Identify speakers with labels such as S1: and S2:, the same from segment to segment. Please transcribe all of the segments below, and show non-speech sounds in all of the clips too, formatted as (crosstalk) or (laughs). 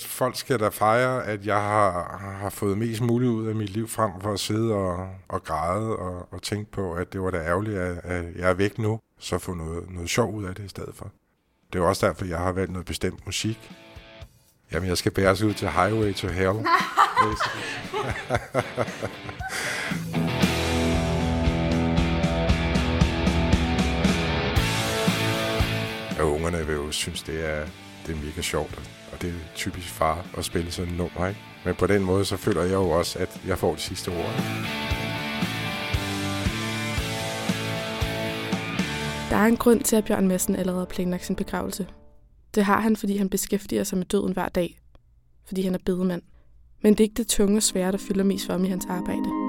S1: Folk skal da fejre, at jeg har, har fået mest muligt ud af mit liv frem for at sidde og, og græde og, og tænke på, at det var da ærgerligt, at, at jeg er væk nu, så få noget, noget sjov ud af det i stedet for. Det er også derfor, jeg har valgt noget bestemt musik. Jamen, jeg skal bæres ud til Highway to Hell. (laughs) og ungerne vil jo synes, det er, det er mega sjovt. Og det er typisk far at spille sådan en nummer, ikke? Men på den måde, så føler jeg jo også, at jeg får det sidste ord.
S2: Der er en grund til, at Bjørn Madsen allerede har planlagt sin begravelse. Det har han, fordi han beskæftiger sig med døden hver dag. Fordi han er bedemand. Men det er ikke det tunge og svære, der fylder mest for ham i hans arbejde.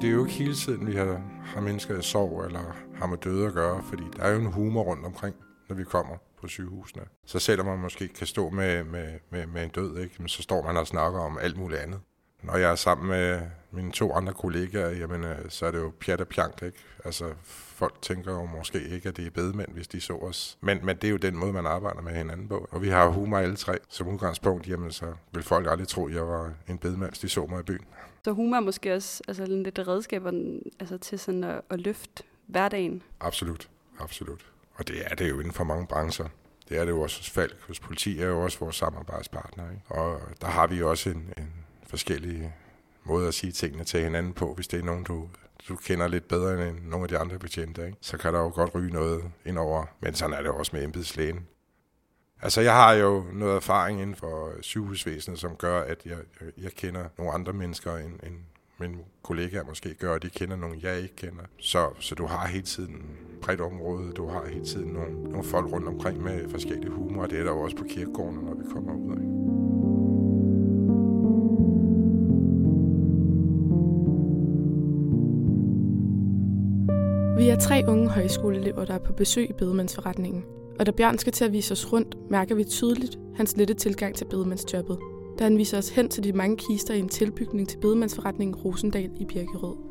S1: Det er jo ikke hele tiden, vi har, har mennesker i sorg eller har med døde at gøre, fordi der er jo en humor rundt omkring, når vi kommer på sygehusene. Så selvom man måske kan stå med, med, med, med en død, ikke, så står man og snakker om alt muligt andet. Når jeg er sammen med mine to andre kollegaer, jamen, øh, så er det jo pjat og pjank, ikke? Altså, folk tænker jo måske ikke, at det er bedemænd, hvis de så os. Men, men det er jo den måde, man arbejder med hinanden på. Og vi har humor alle tre. Som udgangspunkt, jamen, så vil folk aldrig tro, at jeg var en bedemand, hvis de så mig i byen.
S3: Så humor er måske også altså, lidt redskaber altså, til sådan at, at løfte hverdagen?
S1: Absolut, absolut. Og det er det jo inden for mange brancher. Det er det jo også hos Falk. Hos politi er jo også vores samarbejdspartner. Ikke? Og der har vi også en, en forskellige måder at sige tingene til hinanden på, hvis det er nogen, du, du kender lidt bedre end nogle af de andre betjente, ikke? så kan der jo godt ryge noget ind over. Men sådan er det også med embedslægen. Altså, jeg har jo noget erfaring inden for sygehusvæsenet, som gør, at jeg, jeg kender nogle andre mennesker, end, end mine kollegaer måske gør, og de kender nogle, jeg ikke kender. Så, så du har hele tiden bredt område, du har hele tiden nogle, nogle folk rundt omkring med forskellige humor, og det er der jo også på kirkegården, når vi kommer ud
S2: Ikke? Tre unge højskoleelever, der er på besøg i bedemandsforretningen. Og da Bjørn skal til at vise os rundt, mærker vi tydeligt hans lette tilgang til bedemandsjobbet. Da han viser os hen til de mange kister i en tilbygning til bedemandsforretningen Rosendal i Birkerød.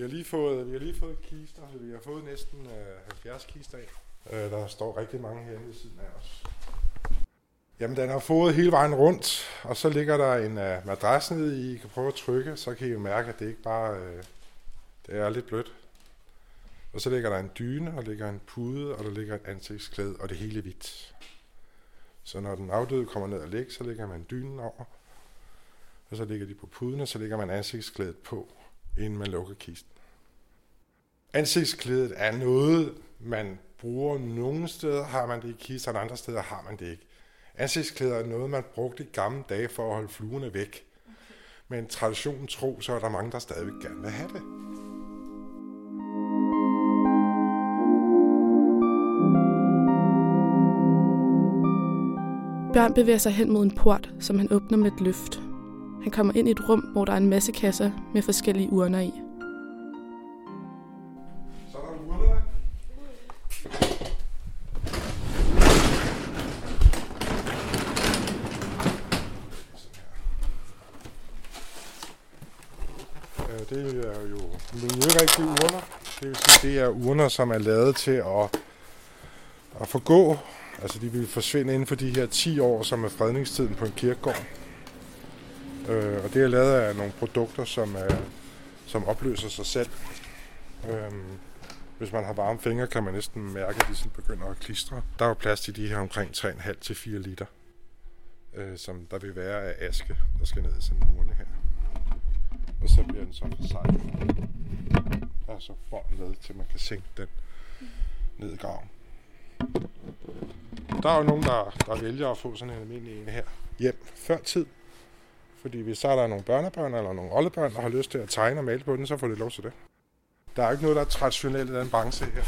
S1: Vi har lige fået, vi har lige fået kister, vi har fået næsten øh, 70 kister af. Øh, der står rigtig mange her ved siden af os. Jamen, den har fået hele vejen rundt, og så ligger der en øh, madras nede i, I kan prøve at trykke, så kan I jo mærke, at det ikke bare øh, det er lidt blødt. Og så ligger der en dyne, og ligger en pude, og der ligger et ansigtsklæde, og det hele hvidt. Så når den afdøde kommer ned og ligger, så ligger man dynen over, og så ligger de på puden, og så ligger man ansigtsklædet på inden man lukker kisten. Ansigtsklædet er noget, man bruger nogle steder, har man det i kisten, andre steder har man det ikke. Ansigtsklæder er noget, man brugte i gamle dage for at holde fluerne væk. Men traditionen tro, så er der mange, der stadig gerne vil have det.
S2: Bjørn bevæger sig hen mod en port, som han åbner med et løft. Han kommer ind i et rum, hvor der er en masse kasser med forskellige urner i.
S1: Så er der urnerne. Øh, Det er jo miljørigtige urner. Det vil sige, det er urner, som er lavet til at, at forgå. Altså de vil forsvinde inden for de her 10 år, som er fredningstiden på en kirkegård. Øh, og det er lavet af nogle produkter, som, er, som opløser sig selv. Øh, hvis man har varme fingre, kan man næsten mærke, at de sådan begynder at klistre. Der er jo plads til de her omkring 3,5 til 4 liter, øh, som der vil være af aske, der skal ned i sådan en urne her. Og så bliver den så forsejlet. Der er så bånd med, til man kan sænke den ned i graven. Der er jo nogen, der, der vælger at få sådan en almindelig en her hjem før tid. Fordi hvis så er der nogle børnebørn eller nogle oldebørn, der har lyst til at tegne og male på den, så får det lov til det. Der er ikke noget, der er traditionelt i den branche her.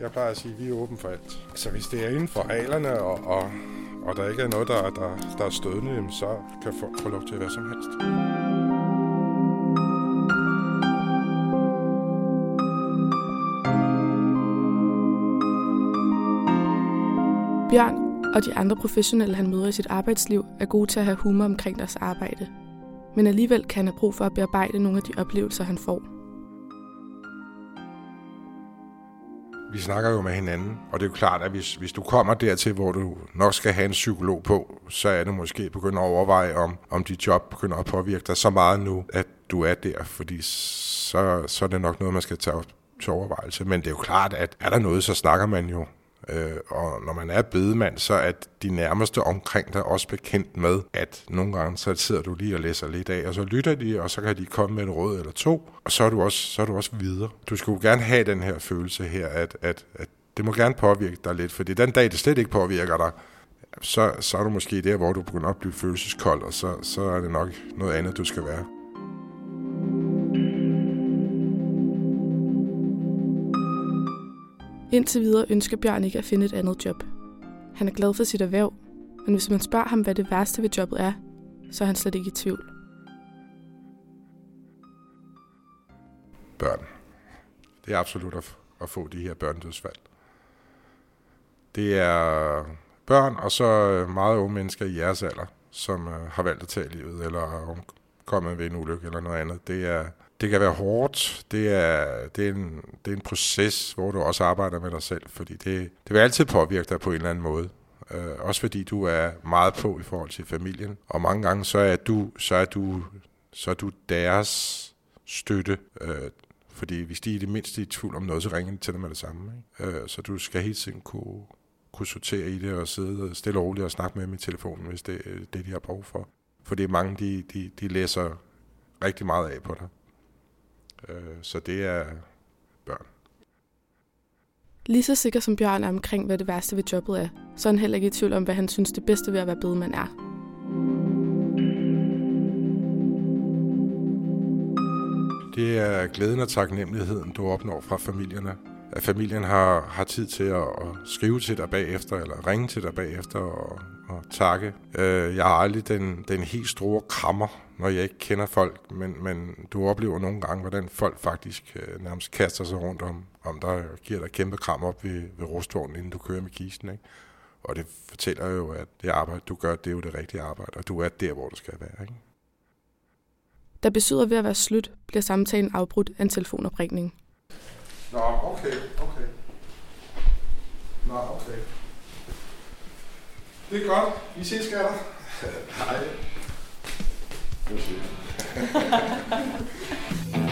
S1: Jeg plejer at sige, at vi er åbne for alt. Så hvis det er inden for reglerne, og, og, og der ikke er noget, der, der, der er stødende, så kan folk få lov til at være som helst.
S2: Bjørn og de andre professionelle, han møder i sit arbejdsliv, er gode til at have humor omkring deres arbejde. Men alligevel kan han have brug for at bearbejde nogle af de oplevelser, han får.
S1: Vi snakker jo med hinanden, og det er jo klart, at hvis, hvis du kommer dertil, hvor du nok skal have en psykolog på, så er det måske begyndt at overveje, om, om dit job begynder at påvirke dig så meget nu, at du er der, fordi så, så er det nok noget, man skal tage op til overvejelse. Men det er jo klart, at er der noget, så snakker man jo Øh, og når man er bedemand, så er de nærmeste omkring dig også bekendt med, at nogle gange så sidder du lige og læser lidt af, og så lytter de, og så kan de komme med en råd eller to, og så er du også, så er du også videre. Du skulle gerne have den her følelse her, at, at, at det må gerne påvirke dig lidt, fordi den dag, det slet ikke påvirker dig, så, så er du måske der, hvor du begynder at blive følelseskold, og så, så er det nok noget andet, du skal være.
S2: Indtil videre ønsker Bjørn ikke at finde et andet job. Han er glad for sit erhverv, men hvis man spørger ham, hvad det værste ved jobbet er, så er han slet ikke i tvivl.
S1: Børn. Det er absolut at, at få de her børnedødsfald. Det er børn, og så øh, meget unge mennesker i jeres alder, som øh, har valgt at tage livet, eller kommet ved en ulykke eller noget andet. Det er, det kan være hårdt. Det er, det, er en, det er en proces, hvor du også arbejder med dig selv, fordi det, det vil altid påvirke dig på en eller anden måde. Øh, også fordi du er meget på i forhold til familien. Og mange gange så er du, så er du, så er du deres støtte. Øh, fordi hvis de er det mindste i tvivl om noget, så ringer de til dig med det samme. Ikke? Øh, så du skal hele tiden kunne, kunne sortere i det og sidde stille og roligt og snakke med dem i telefonen, hvis det er det, de har brug for. Fordi mange, de, de, de læser rigtig meget af på dig. Øh, så det er børn.
S2: Lige så sikker som Bjørn er omkring, hvad det værste ved jobbet er, så er han heller ikke i tvivl om, hvad han synes det bedste ved at være bedemand er.
S1: Det er glæden og taknemmeligheden, du opnår fra familierne. At familien har, har tid til at, at skrive til dig bagefter, eller ringe til dig bagefter og, og takke. Øh, jeg har aldrig den, den helt store krammer, når jeg ikke kender folk, men, men du oplever nogle gange, hvordan folk faktisk øh, nærmest kaster sig rundt om, om dig og giver dig kæmpe kram op ved, ved rustvognen, inden du kører med kisten. Ikke? Og det fortæller jo, at det arbejde, du gør, det er jo det rigtige arbejde, og du er der, hvor du skal være. Ikke?
S2: Da besøget ved at være slut, bliver samtalen afbrudt af en telefonopringning.
S1: Okay, okay. Nå, okay. Det er godt. Vi ses, skatter. (laughs) Hej. (laughs)